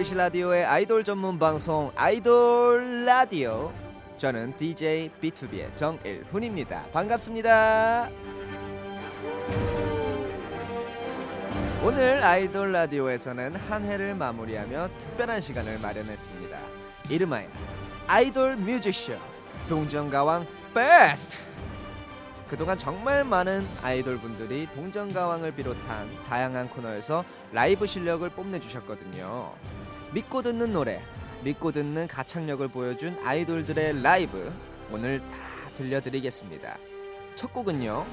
MBC 라디오의 아이돌 전문 방송 아이돌 라디오 저는 DJ B2B의 정일훈입니다. 반갑습니다. 오늘 아이돌 라디오에서는 한 해를 마무리하며 특별한 시간을 마련했습니다. 이름하여 아이돌 뮤직쇼 동정가왕 베스트 그동안 정말 많은 아이돌 분들이 동정가왕을 비롯한 다양한 코너에서 라이브 실력을 뽐내주셨거든요. 믿고 듣는 노래, 믿고 듣는 가창력을 보여준 아이돌들의 라이브 오늘 다 들려드리겠습니다. 첫 곡은요.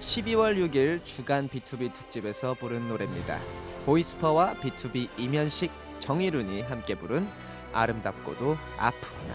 12월 6일 주간 B2B 특집에서 부른 노래입니다. 보이스퍼와 B2B 이면식, 정일훈이 함께 부른 아름답고도 아프구나.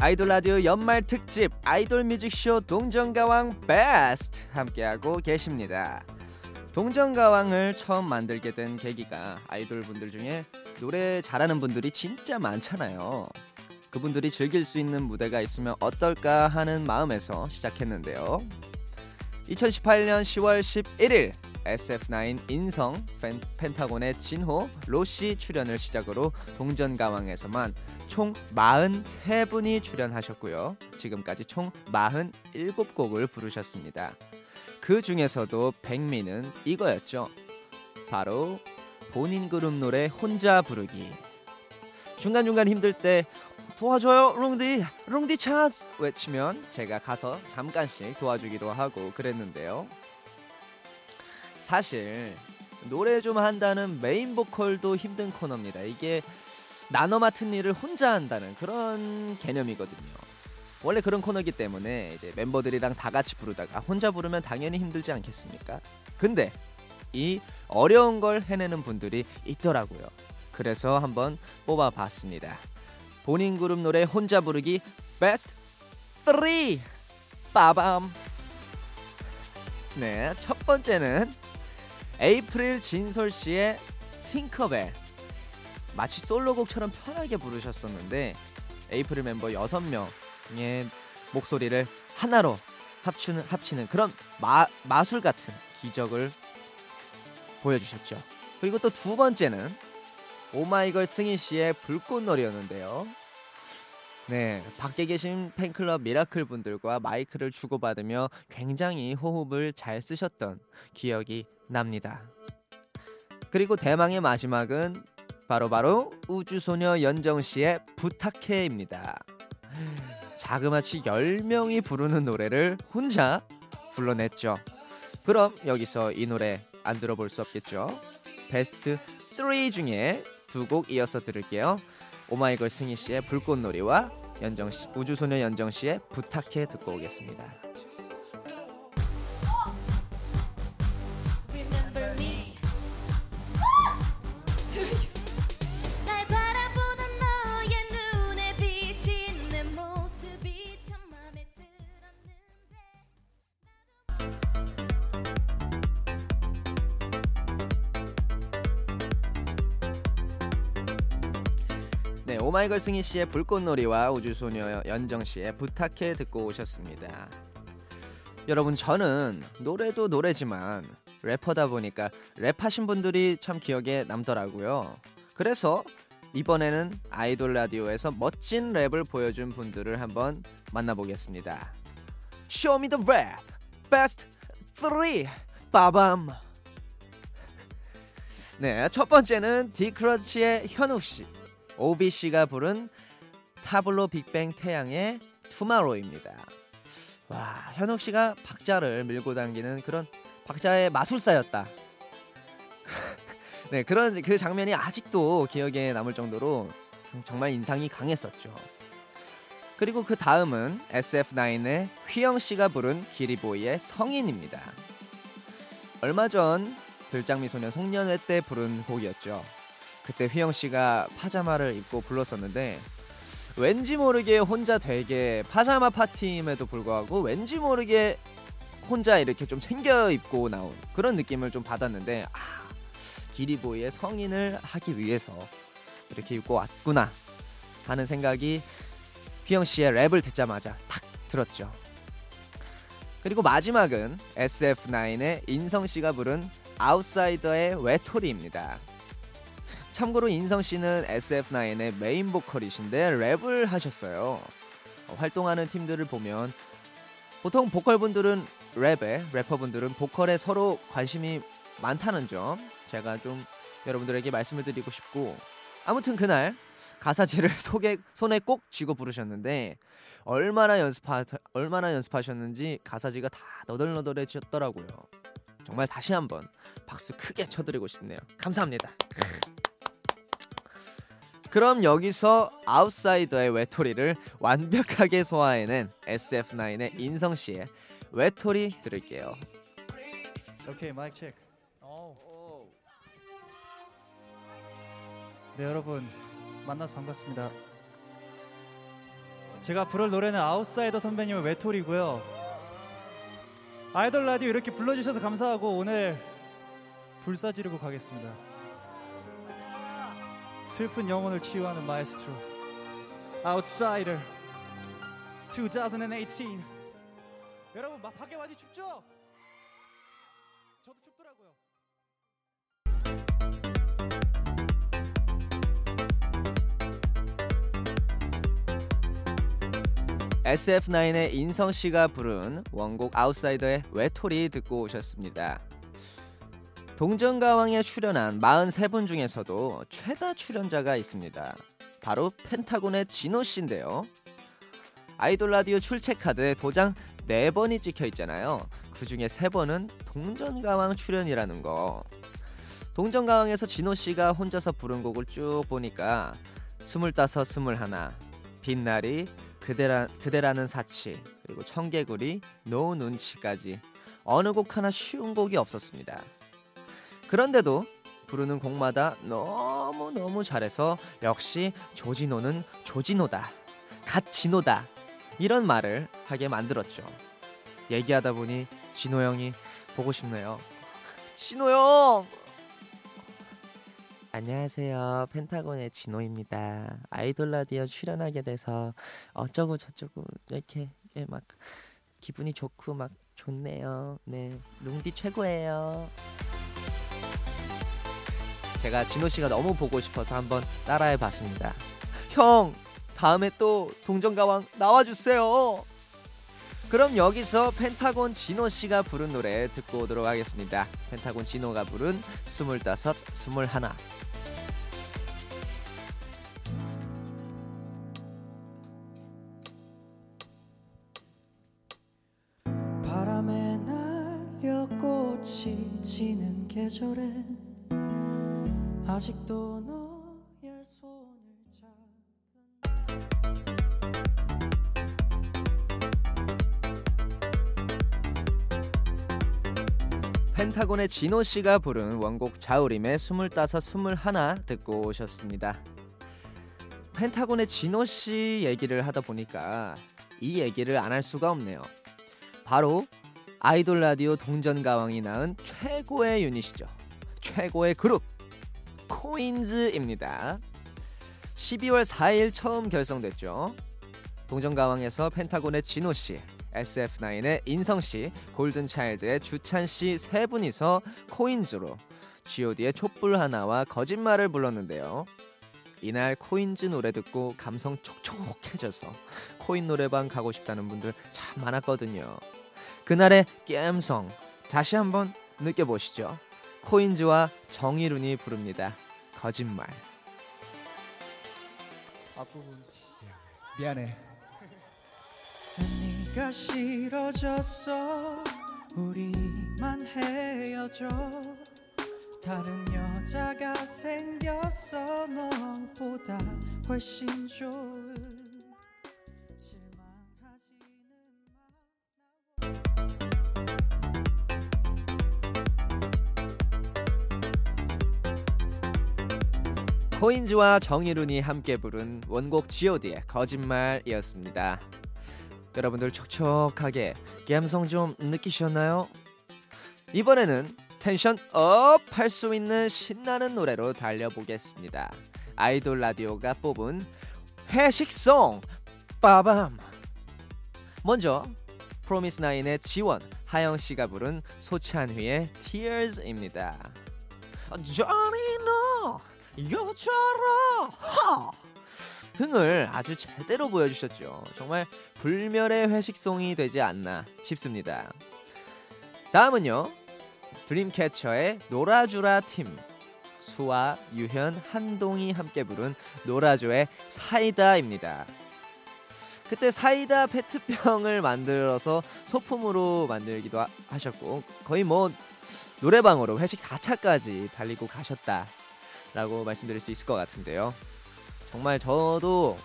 아이돌 라디오 연말 특집 아이돌 뮤직쇼 동정가왕 베스트 함께하고 계십니다. 동정가왕을 처음 만들게 된 계기가 아이돌 분들 중에 노래 잘하는 분들이 진짜 많잖아요. 그분들이 즐길 수 있는 무대가 있으면 어떨까 하는 마음에서 시작했는데요. 2018년 10월 11일 SF9 인성 펜, 펜타곤의 진호 로시 출연을 시작으로 동전가왕에서만 총 43분이 출연하셨고요. 지금까지 총 47곡을 부르셨습니다. 그 중에서도 백미는 이거였죠. 바로 본인 그룹 노래 혼자 부르기. 중간중간 힘들 때 도와줘요 롱디 롱디 찬스 외치면 제가 가서 잠깐씩 도와주기도 하고 그랬는데요. 사실 노래 좀 한다는 메인 보컬도 힘든 코너입니다. 이게 나눠 맡은 일을 혼자 한다는 그런 개념이거든요. 원래 그런 코너기 때문에 이제 멤버들이랑 다 같이 부르다가 혼자 부르면 당연히 힘들지 않겠습니까? 근데 이 어려운 걸 해내는 분들이 있더라고요. 그래서 한번 뽑아봤습니다. 본인 그룹 노래 혼자 부르기 베스트 3 빠밤 네, 첫 번째는 에이프릴 진솔 씨의 팅커벨 마치 솔로곡처럼 편하게 부르셨었는데 에이프릴 멤버 6명의 목소리를 하나로 합치는, 합치는 그런 마, 마술 같은 기적을 보여주셨죠. 그리고 또 두 번째는 오마이걸 승희 씨의 불꽃놀이였는데요. 네, 밖에 계신 팬클럽 미라클 분들과 마이크를 주고받으며 굉장히 호흡을 잘 쓰셨던 기억이 납니다. 그리고 대망의 마지막은 바로 바로 우주소녀 연정 씨의 부탁해입니다. 자그마치 10명이 부르는 노래를 혼자 불러냈죠. 그럼 여기서 이 노래 안 들어볼 수 없겠죠. 베스트 3 중에 두 곡 이어서 들을게요. 오마이걸 승희 씨의 불꽃놀이와 연정 씨, 우주소녀 연정 씨의 부탁해 듣고 오겠습니다. 오마이걸 승희 씨의 불꽃놀이와 우주소녀 연정 씨의 부탁해 듣고 오셨습니다. 여러분 저는 노래도 노래지만 래퍼다 보니까 랩하신 분들이 참 기억에 남더라고요. 그래서 이번에는 아이돌 라디오에서 멋진 랩을 보여준 분들을 한번 만나보겠습니다. Show me the rap, best three, 빠밤. 네, 첫 번째는 디크러치의 현우 씨, 오비 씨가 부른 타블로 빅뱅 태양의 투마로입니다. 와, 현욱 씨가 박자를 밀고 당기는 그런 박자의 마술사였다. 네, 그런 그 장면이 아직도 기억에 남을 정도로 정말 인상이 강했었죠. 그리고 그 다음은 SF9의 휘영 씨가 부른 기리보이의 성인입니다. 얼마 전 들장미 소년 송년회 때 부른 곡이었죠. 그때 휘영 씨가 파자마를 입고 불렀었는데 왠지 모르게 혼자 되게 파자마 파티임에도 불구하고 왠지 모르게 혼자 이렇게 좀 챙겨 입고 나온 그런 느낌을 좀 받았는데 아 기리보이의 성인을 하기 위해서 이렇게 입고 왔구나 하는 생각이 휘영 씨의 랩을 듣자마자 탁 들었죠. 그리고 마지막은 SF9의 인성 씨가 부른 아웃사이더의 외톨이입니다. 참고로 인성 씨는 SF9의 메인 보컬이신데 랩을 하셨어요. 어, 활동하는 팀들을 보면 보통 보컬분들은 랩에 래퍼분들은 보컬에 서로 관심이 많다는 점 제가 좀 여러분들에게 말씀을 드리고 싶고 아무튼 그날 가사지를 속에 손에 꼭 쥐고 부르셨는데 얼마나 연습하 얼마나 연습하셨는지 가사지가 다 너덜너덜해졌더라고요. 정말 다시 한번 박수 크게 쳐드리고 싶네요. 감사합니다. 그럼 여기서 아웃사이더의 외톨이를 완벽하게 소화해낸 SF9의 인성 씨의 외톨이 들을게요. 오케이 마이크 체크. 네 여러분 만나서 반갑습니다. 제가 부를 노래는 아웃사이더 선배님의 외톨이고요. 아이돌 라디오 이렇게 불러주셔서 감사하고 오늘 불 싸지르고 가겠습니다. 슬픈 영혼을 치유하는 마에스트로 아웃사이더 2018 여러분 막 밖에 많이 춥죠? 저도 춥더라고요. SF9의 인성 씨가 부른 원곡 아웃사이더의 외톨이 듣고 오셨습니다. 동전가왕에 출연한 43분 중에서도 최다 출연자가 있습니다. 바로 펜타곤의 진호 씨인데요. 아이돌 라디오 출첵 카드에 도장 4번이 찍혀 있잖아요. 그 중에 3번은 동전가왕 출연이라는 거. 동전가왕에서 진호 씨가 혼자서 부른 곡을 쭉 보니까 스물다섯, 스물하나, 빛나리, 그대라, 그대라는 사치, 그리고 청개구리, 노 눈치까지 어느 곡 하나 쉬운 곡이 없었습니다. 그런데도 부르는 곡마다 너무너무 잘해서 역시 조진호는 조진호다. 갓 진호다. 이런 말을 하게 만들었죠. 얘기하다 보니 진호 형이 보고 싶네요. 진호 형! 안녕하세요. 펜타곤의 진호입니다. 아이돌 라디오 출연하게 돼서 어쩌고 저쩌고 이렇게 예, 막 기분이 좋고 막 좋네요. 네, 룽디 최고예요. 제가 진호 씨가 너무 보고 싶어서 한번 따라해 봤습니다. 형, 다음에 또 동전가왕 나와주세요. 그럼 여기서 펜타곤 진호 씨가 부른 노래 듣고 오도록 하겠습니다. 펜타곤 진호가 부른 스물다섯, 스물하나. 바람에 날려 꽃이 지는 계절에 아직도 너의 손을 잡은 펜타곤의 진호 씨가 부른 원곡 자우림의 스물다섯 스물하나 듣고 오셨습니다. 펜타곤의 진호 씨 얘기를 하다 보니까 이 얘기를 안 할 수가 없네요. 바로 아이돌 라디오 동전가왕이 낳은 최고의 유닛이죠. 최고의 그룹 코인즈입니다. 12월 4일 처음 결성됐죠. 동정가왕에서 펜타곤의 진호 씨, SF9의 인성 씨, 골든차일드의 주찬 씨 세 분이서 코인즈로 G.O.D의 촛불 하나와 거짓말을 불렀는데요. 이날 코인즈 노래 듣고 감성 촉촉해져서 코인 노래방 가고 싶다는 분들 참 많았거든요. 그날의 깸성 다시 한번 느껴보시죠. 코인즈와 정희룬이 부릅니다. 거짓말. 앞부분 미안해. 네가 싫어졌어. 우리만 헤어져. 다른 여자가 생겼어. 너보다 훨씬 좋은 코인즈와 정일훈이 함께 부른 원곡 god의 거짓말이었습니다. 여러분들 촉촉하게 감성 좀 느끼셨나요? 이번에는 tension up 할 수 있는 신나는 노래로 달려보겠습니다. 아이돌 라디오가 뽑은 회식송 빠밤 먼저 프로미스나인의 지원 하영 씨가 부른 소찬휘의 Tears입니다. Johnny no 여자라 하! 흥을 아주 제대로 보여주셨죠. 정말 불멸의 회식송이 되지 않나 싶습니다. 다음은요. 드림캐쳐의 놀아주라 팀 수아, 유현, 한동이 함께 부른 놀아줘의 사이다입니다. 그때 사이다 페트병을 만들어서 소품으로 만들기도 하- 하셨고 거의 뭐 노래방으로 회식 4차까지 달리고 가셨다 라고 말씀드릴 수 있을 것 같은데요. 정말 저도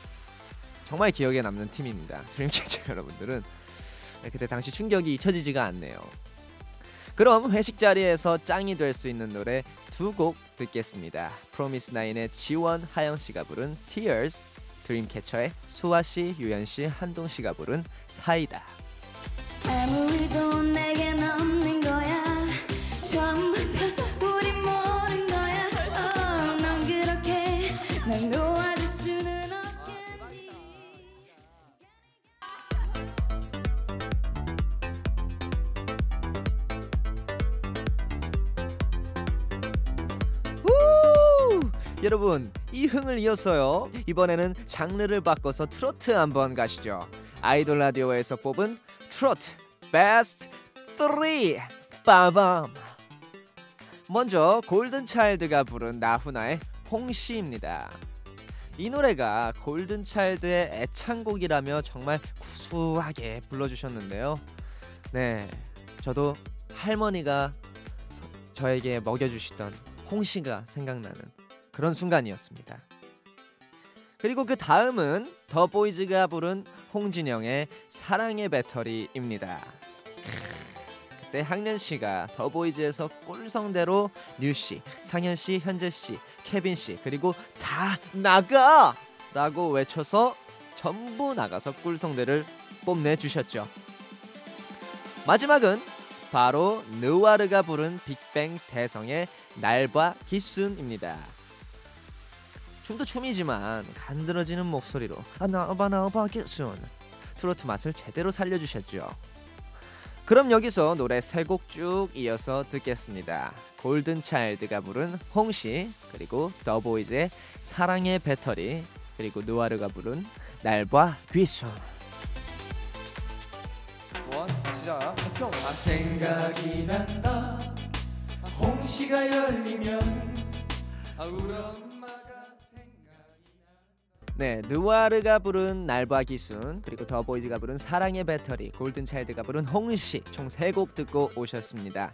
정말 기억에 남는 팀입니다. 드림캐쳐 여러분들은 그때 당시 충격이 잊혀지지가 않네요. 그럼 회식 자리에서 짱이 될 수 있는 노래 두 곡 듣겠습니다. 프로미스 나인의 지원 하영 씨가 부른 Tears, 드림캐쳐의 수아 씨, 유연 씨, 한동 씨가 부른 사이다. 아무 일도 내겐 없는 여러분 이 흥을 이어서요. 이번에는 장르를 바꿔서 트로트 한번 가시죠. 아이돌 라디오에서 뽑은 트로트 베스트 3 빠밤. 먼저 골든차일드가 부른 나훈아의 홍시입니다. 이 노래가 골든차일드의 애창곡이라며 정말 구수하게 불러주셨는데요. 네 저도 할머니가 서- 저에게 먹여주시던 홍시가 생각나는 그런 순간이었습니다. 그리고 그 다음은 더 보이즈가 부른 홍진영의 사랑의 배터리입니다. 그때 학년 씨가 더 보이즈에서 꿀성대로 뉴 씨, 상연 씨, 현재 씨, 케빈 씨 그리고 다 나가라고 외쳐서 전부 나가서 꿀성대를 뽐내 주셨죠. 마지막은 바로 느와르가 부른 빅뱅 대성의 날과 기순입니다. 춤도 춤이지만 간드러지는 목소리로 아 기순 트로트 맛을 제대로 살려주셨죠. 그럼 여기서 노래 세 곡 쭉 이어서 듣겠습니다. 골든 차일드가 부른 홍시 그리고 더 보이즈의 사랑의 배터리 그리고 느와르가 부른 날과 귀순 원 시작 Let's go. 생각이 난다. 홍시가 열리면 아, 엄마가 네, 느와르가 부른 날과 기순 그리고 더 보이즈가 부른 사랑의 배터리, 골든 차일드가 부른 홍시 총 세 곡 듣고 오셨습니다.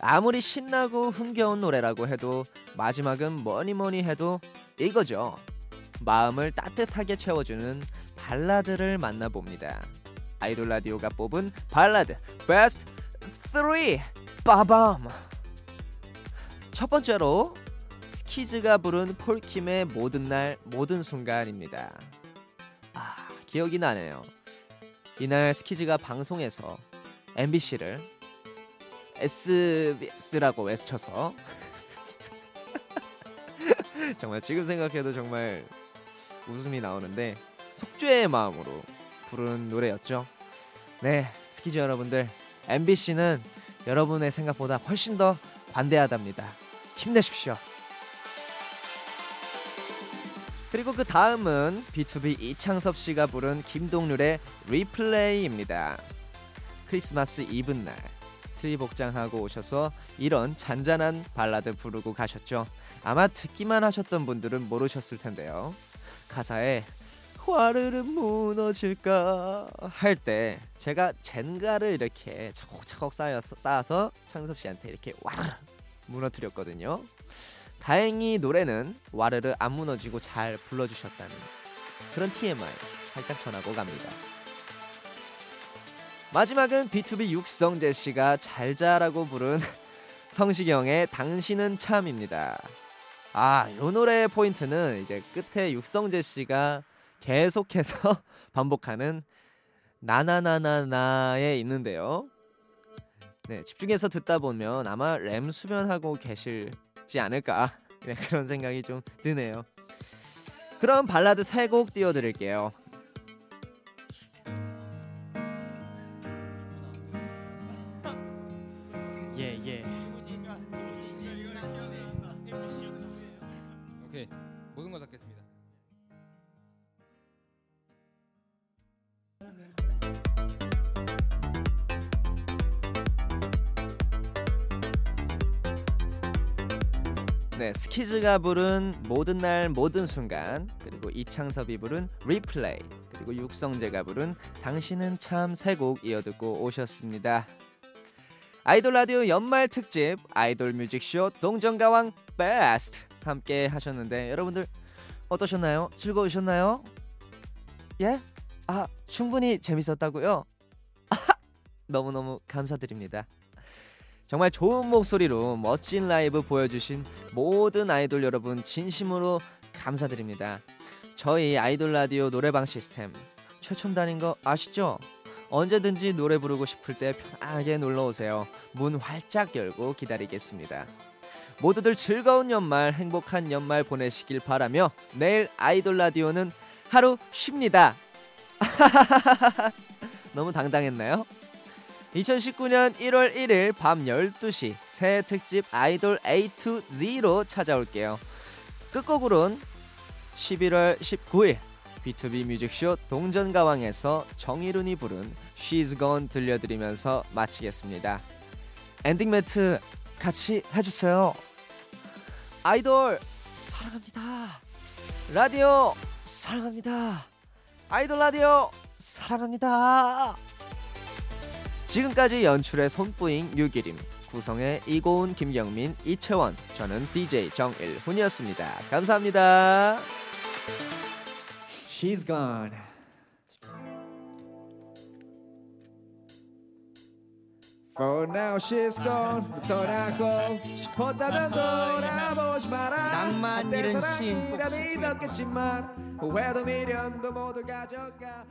아무리 신나고 흥겨운 노래라고 해도 마지막은 뭐니 뭐니 해도 이거죠. 마음을 따뜻하게 채워주는 발라드를 만나봅니다. 아이돌 라디오가 뽑은 발라드 베스트 3 빠밤 첫 번째로 스키즈가 부른 폴킴의 모든 날 모든 순간입니다. 아 기억이 나네요. 이날 스키즈가 방송에서 MBC를 SBS라고 외쳐서 정말 지금 생각해도 정말 웃음이 나오는데 속죄의 마음으로 부른 노래였죠. 네, 스키즈 여러분들, MBC는 여러분의 생각보다 훨씬 더 관대하답니다. 힘내십시오. 그리고 그 다음은 BTOB 이창섭 씨가 부른 김동률의 Replay입니다. 크리스마스 이브 날 트리 복장하고 오셔서 이런 잔잔한 발라드 부르고 가셨죠. 아마 듣기만 하셨던 분들은 모르셨을 텐데요. 가사에 화르르 무너질까 할 때 제가 젠가를 이렇게 차곡차곡 쌓아서, 창섭 씨한테 이렇게 와르르 무너뜨렸거든요. 다행히 노래는 와르르 안 무너지고 잘 불러주셨다는 그런 TMI 살짝 전하고 갑니다. 마지막은 B2B 육성재 씨가 잘 자라고 부른 성시경의 당신은 참입니다. 아, 요 노래의 포인트는 이제 끝에 육성재 씨가 계속해서 반복하는 나나나나나에 있는데요. 네, 집중해서 듣다 보면 아마 램 수면하고 계실 지 않을까 네, 그런 생각이 좀 드네요. 그럼 발라드 세 곡 띄워드릴게요. 스키즈가 부른 모든 날 모든 순간 그리고 이창섭이 부른 리플레이 그리고 육성재가 부른 당신은 참 세 곡 이어 듣고 오셨습니다. 아이돌 라디오 연말 특집 아이돌 뮤직쇼 동정가왕 베스트 함께 하셨는데 여러분들 어떠셨나요? 즐거우셨나요? 예? 아 충분히 재밌었다고요? 너무너무 감사드립니다. 정말 좋은 목소리로 멋진 라이브 보여주신 모든 아이돌 여러분 진심으로 감사드립니다. 저희 아이돌 라디오 노래방 시스템 최첨단인 거 아시죠? 언제든지 노래 부르고 싶을 때 편하게 놀러 오세요. 문 활짝 열고 기다리겠습니다. 모두들 즐거운 연말, 행복한 연말 보내시길 바라며 내일 아이돌 라디오는 하루 쉽니다. 너무 당당했나요? 2019년 1월 1일 밤 12시 새해 특집 아이돌 A to Z로 찾아올게요. 끝곡으론 11월 19일 BTOB 뮤직쇼 동전가왕에서 정일훈이 부른 She's Gone 들려드리면서 마치겠습니다. 엔딩 멘트 같이 해주세요. 아이돌 사랑합니다. 라디오 사랑합니다. 아이돌 라디오 사랑합니다. 지금까지 연출의 손뿌잉 유기림 구성의 이고은 김경민 이채원 저는 DJ 정일훈이었습니다. 감사합니다. She's gone. For now she's gone 떠나고 싶었다면 돌아보지 마라 낭만 잃은 시인 후회도 미련도 모두 가져가